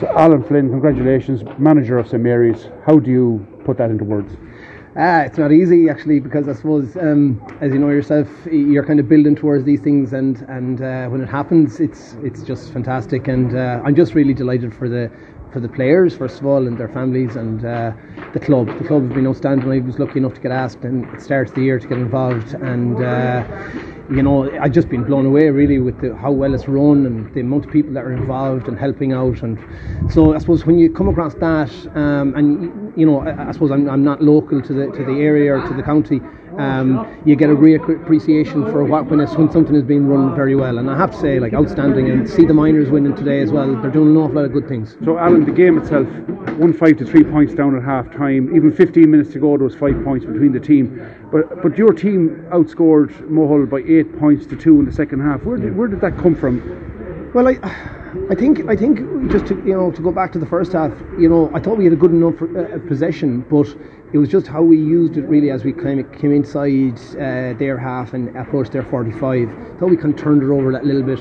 So, Alan Flynn, congratulations, manager of St Mary's. How do you put that into words? Ah, it's not easy actually because I suppose, um, as you know yourself, you're kind of building towards these things, and and uh, when it happens, it's it's just fantastic, and uh, I'm just really delighted for the for the players first of all and their families and uh, the club. The club have been outstanding. I was lucky enough to get asked and at the the year to get involved, and uh, you know I've just been blown away really with the, how well it's run and the amount of people that are involved and helping out. And so I suppose when you come across that, um, and you know I, I suppose I'm, I'm not local to the to the area or to the county um, you get a great appreciation for what when, it's, when something is being run very well. And I have to say, like outstanding, and see the minors winning today as well. They're doing an awful lot of good things. So, Alan, the game itself, one five to three points down at half time. Even 15 minutes to go, there was five points between the team. But but your team outscored Mohill by eight points to two in the second half. Where did, where did that come from? Well, I. I think I think just to you know to go back to the first half, you know, I thought we had a good enough uh, possession, but it was just how we used it really as we came, came inside uh, their half and approached their 45. I Thought we kind of turned it over that little bit.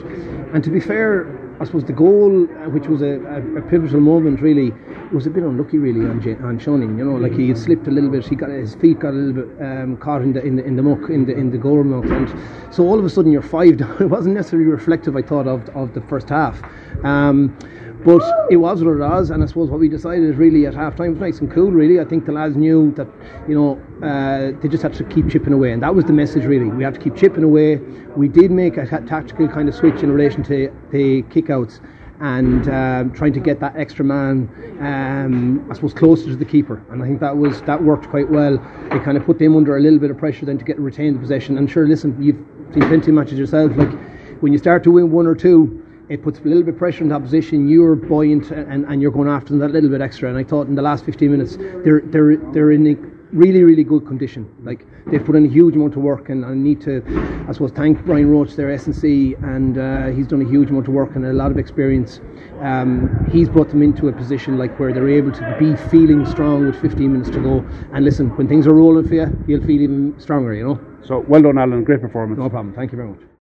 And to be fair, I suppose the goal, uh, which was a, a pivotal moment, really, was a bit unlucky, really, on, J- on Shonin. You know, like he had slipped a little bit. He got his feet got a little bit um, caught in the, in the in the muck in the in the goal muck, and so all of a sudden you're five down. It wasn't necessarily reflective, I thought, of of the first half. Um, but it was what it was, and I suppose what we decided really at half time was nice and cool, really. I think the lads knew that, you know, uh, they just had to keep chipping away, and that was the message, really. We have to keep chipping away. We did make a tactical kind of switch in relation to the kickouts and um, trying to get that extra man, um, I suppose, closer to the keeper. And I think that was that worked quite well. It kind of put them under a little bit of pressure then to get retain the possession. And sure, listen, you've seen plenty of matches yourself. Like when you start to win one or two, it puts a little bit of pressure on the opposition. You're buoyant and, and you're going after them that little bit extra. And I thought in the last 15 minutes, they're they're they're in a really really good condition. Like they've put in a huge amount of work, and I need to, I suppose, thank Brian Roach, their S and C, and uh, he's done a huge amount of work and a lot of experience. Um, he's brought them into a position like where they're able to be feeling strong with 15 minutes to go. And listen, when things are rolling for you, you'll feel even stronger. You know. So well done, Alan. Great performance. No problem. Thank you very much.